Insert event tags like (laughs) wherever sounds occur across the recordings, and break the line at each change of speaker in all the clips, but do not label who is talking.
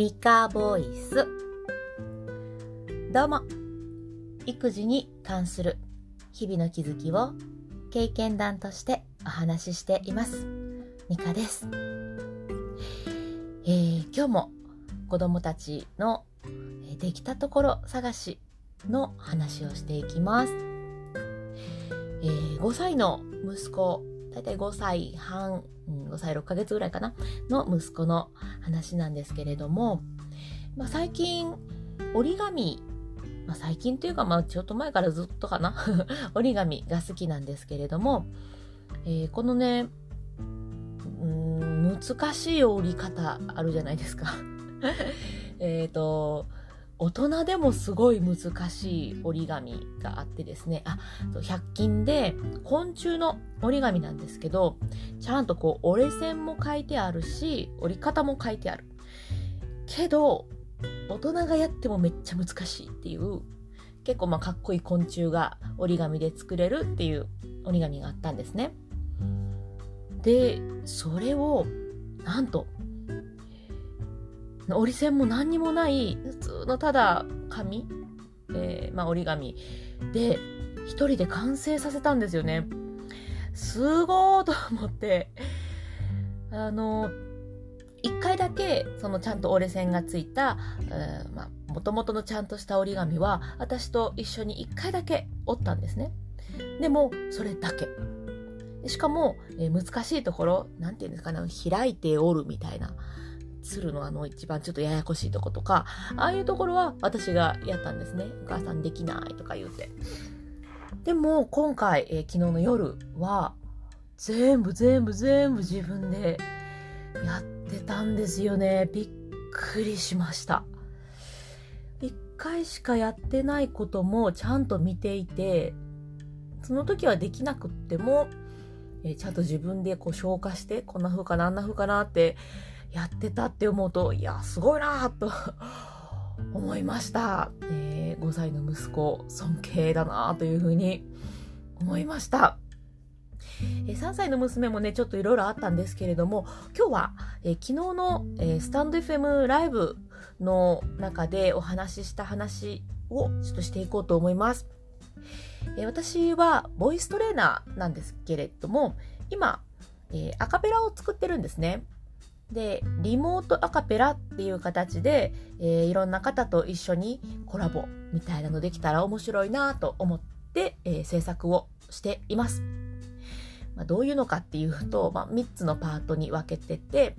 ミカボイス。どうも。育児に関する日々の気づきを経験談としてお話ししています。ミカです、えー、今日も子供たちのできたところ探しの話をしていきます、えー、5歳の息子だいたい5歳半、5歳6ヶ月ぐらいかなの息子の話なんですけれども、まあ、最近折り紙、まあ、最近というか、まあ、ちょっと前からずっとかな (laughs) 折り紙が好きなんですけれども、えー、このねうん難しい折り方あるじゃないですか。(laughs) えっと大人でもすごい難しい折り紙があってですね、あ、100均で昆虫の折り紙なんですけど、ちゃんとこう折れ線も書いてあるし、折り方も書いてある。けど、大人がやってもめっちゃ難しいっていう、結構まあかっこいい昆虫が折り紙で作れるっていう折り紙があったんですね。で、それを、なんと、折り線も何にもない普通のただ紙、えー、まあ、折り紙で一人で完成させたんですよね。すごーと思って、あの、一回だけ、そのちゃんと折れ線がついた、もともとのちゃんとした折り紙は、私と一緒に一回だけ折ったんですね。でも、それだけ。しかも、えー、難しいところ、なんていうんですかね、開いて折るみたいな。するのあの一番ちょっとややこしいとことか、ああいうところは私がやったんですね。お母さんできないとか言うて。でも今回、えー、昨日の夜は全部全部全部自分でやってたんですよね。びっくりしました。一回しかやってないこともちゃんと見ていて、その時はできなくっても、えー、ちゃんと自分でこう消化して、こんな風かな、あんな風かなってやってたって思うと、いや、すごいなと (laughs) 思いました。えー、5歳の息子、尊敬だなというふうに思いました。えー、3歳の娘もね、ちょっといろいろあったんですけれども、今日は、えー、昨日の、えー、スタンド FM ライブの中でお話しした話をちょっとしていこうと思います。え私はボイストレーナーなんですけれども、今、えアカペラを作ってるんですね。で、リモートアカペラっていう形で、えー、いろんな方と一緒にコラボみたいなのできたら面白いなと思って、えー、制作をしています。まあ、どういうのかっていうと、まあ、3つのパートに分けてて、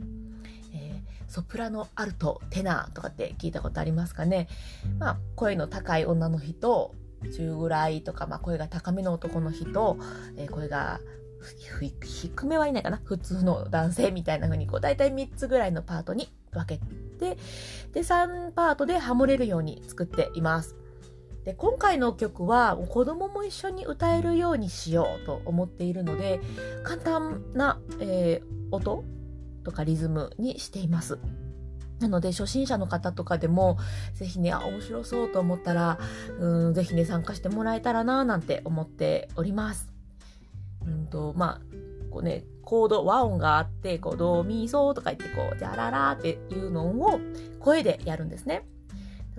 えー、ソプラノ、アルト、テナーとかって聞いたことありますかね。まあ、声の高い女の人、中ぐらいとか、まあ、声が高めの男の人、えー、声が低めはいないかな。普通の男性みたいな風にこう大体3つぐらいのパートに分けてで3パートでハモれるように作っています。で今回の曲は子供も一緒に歌えるようにしようと思っているので簡単な、えー、音とかリズムにしています。なので初心者の方とかでもぜひね面白そうと思ったらうんぜひね参加してもらえたらななんて思っております。うんと、まあ、こうね、コード、和音があって、こう、ドミソとか言って、こう、じゃららっていうのを声でやるんですね。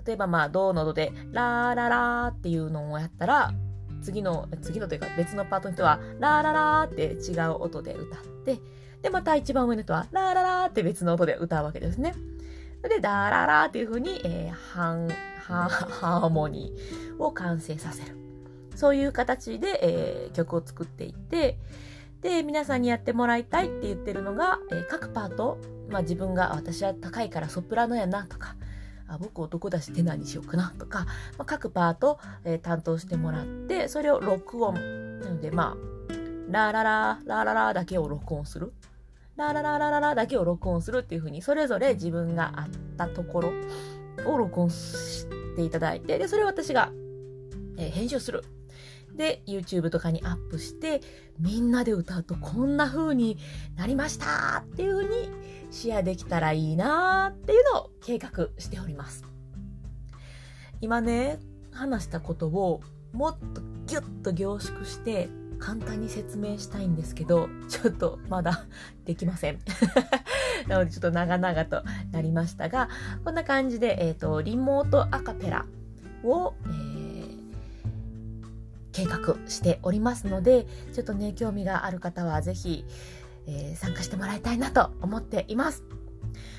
例えば、まあ、ドのドで、ラーララーっていうのをやったら、次の、次のというか別のパートの人は、ラーララーって違う音で歌って、で、また一番上の人は、ラーララーって別の音で歌うわけですね。で、ダララーっていう風に、えー、ハン、ハーモニーを完成させる。そういう形で、えー、曲を作っていって、で、皆さんにやってもらいたいって言ってるのが、えー、各パート、まあ自分が私は高いからソプラノやなとか、あ僕男だしテナーにしようかなとか、まあ、各パート、えー、担当してもらって、それを録音。なので、まあ、ラララ、ラララだけを録音する。ララララララだけを録音するっていうふうに、それぞれ自分があったところを録音していただいて、で、それを私が、えー、編集する。で、YouTube とかにアップして、みんなで歌うとこんな風になりましたっていう風にシェアできたらいいなっていうのを計画しております。今ね、話したことをもっとギュッと凝縮して簡単に説明したいんですけど、ちょっとまだできません。(laughs) なのでちょっと長々となりましたが、こんな感じで、えっ、ー、と、リモートアカペラを、え、計画しておりますので、ちょっとね、興味がある方はぜひ、えー、参加してもらいたいなと思っています。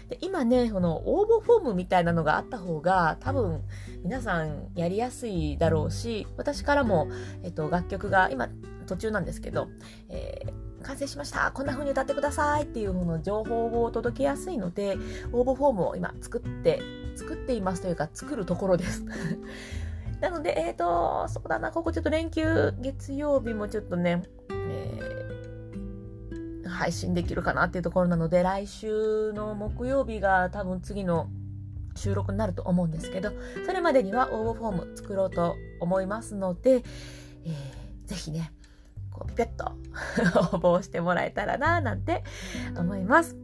で今ね、この応募フォームみたいなのがあった方が多分皆さんやりやすいだろうし、私からも、えっと、楽曲が今途中なんですけど、えー、完成しましたこんな風に歌ってくださいっていうの情報を届けやすいので、応募フォームを今作って、作っていますというか作るところです。なので、えっ、ー、と、そうだな、ここちょっと連休、月曜日もちょっとね、配信できるかなっていうところなので、来週の木曜日が多分次の収録になると思うんですけど、それまでには応募フォーム作ろうと思いますので、えー、ぜひね、こうピペッと (laughs) 応募してもらえたらな、なんて思います。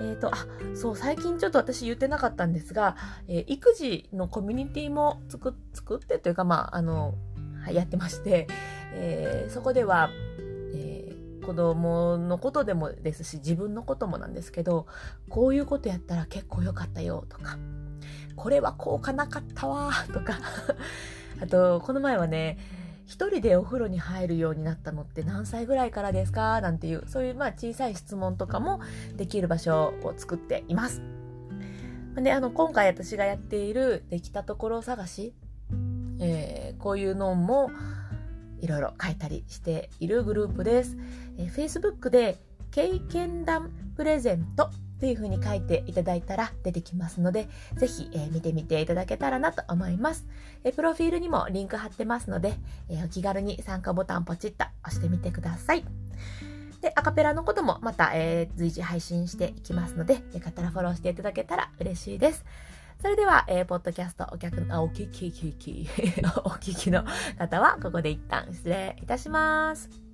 えっ、ー、と、あ、そう、最近ちょっと私言ってなかったんですが、えー、育児のコミュニティも作作ってというか、まあ、あの、はい、やってまして、えー、そこではえ、子供のことでもですし、自分のこともなんですけど、こういうことやったら結構良かったよとか、これは効果なかったわとか、あと、この前はね、一人でお風呂に入るようになったのって何歳ぐらいからですか？なんていう、そういうまあ小さい質問とかもできる場所を作っています。で、あの、今回私がやっているできたところ探し、えー、こういうのも、いろいろ書いたりしているグループです。えー、Facebook で経験談プレゼントというふうに書いていただいたら出てきますので、ぜひ、えー、見てみていただけたらなと思います、えー、プロフィールにもリンク貼ってますので、えー、お気軽に参加ボタンポチッと押してみてください。で、アカペラのこともまた、えー、随時配信していきますので、よかったらフォローしていただけたら嬉しいです。それでは、えー、ポッドキャストお客、あ、お聞き、聞き、お聞き (laughs) の方は、ここで一旦失礼いたします。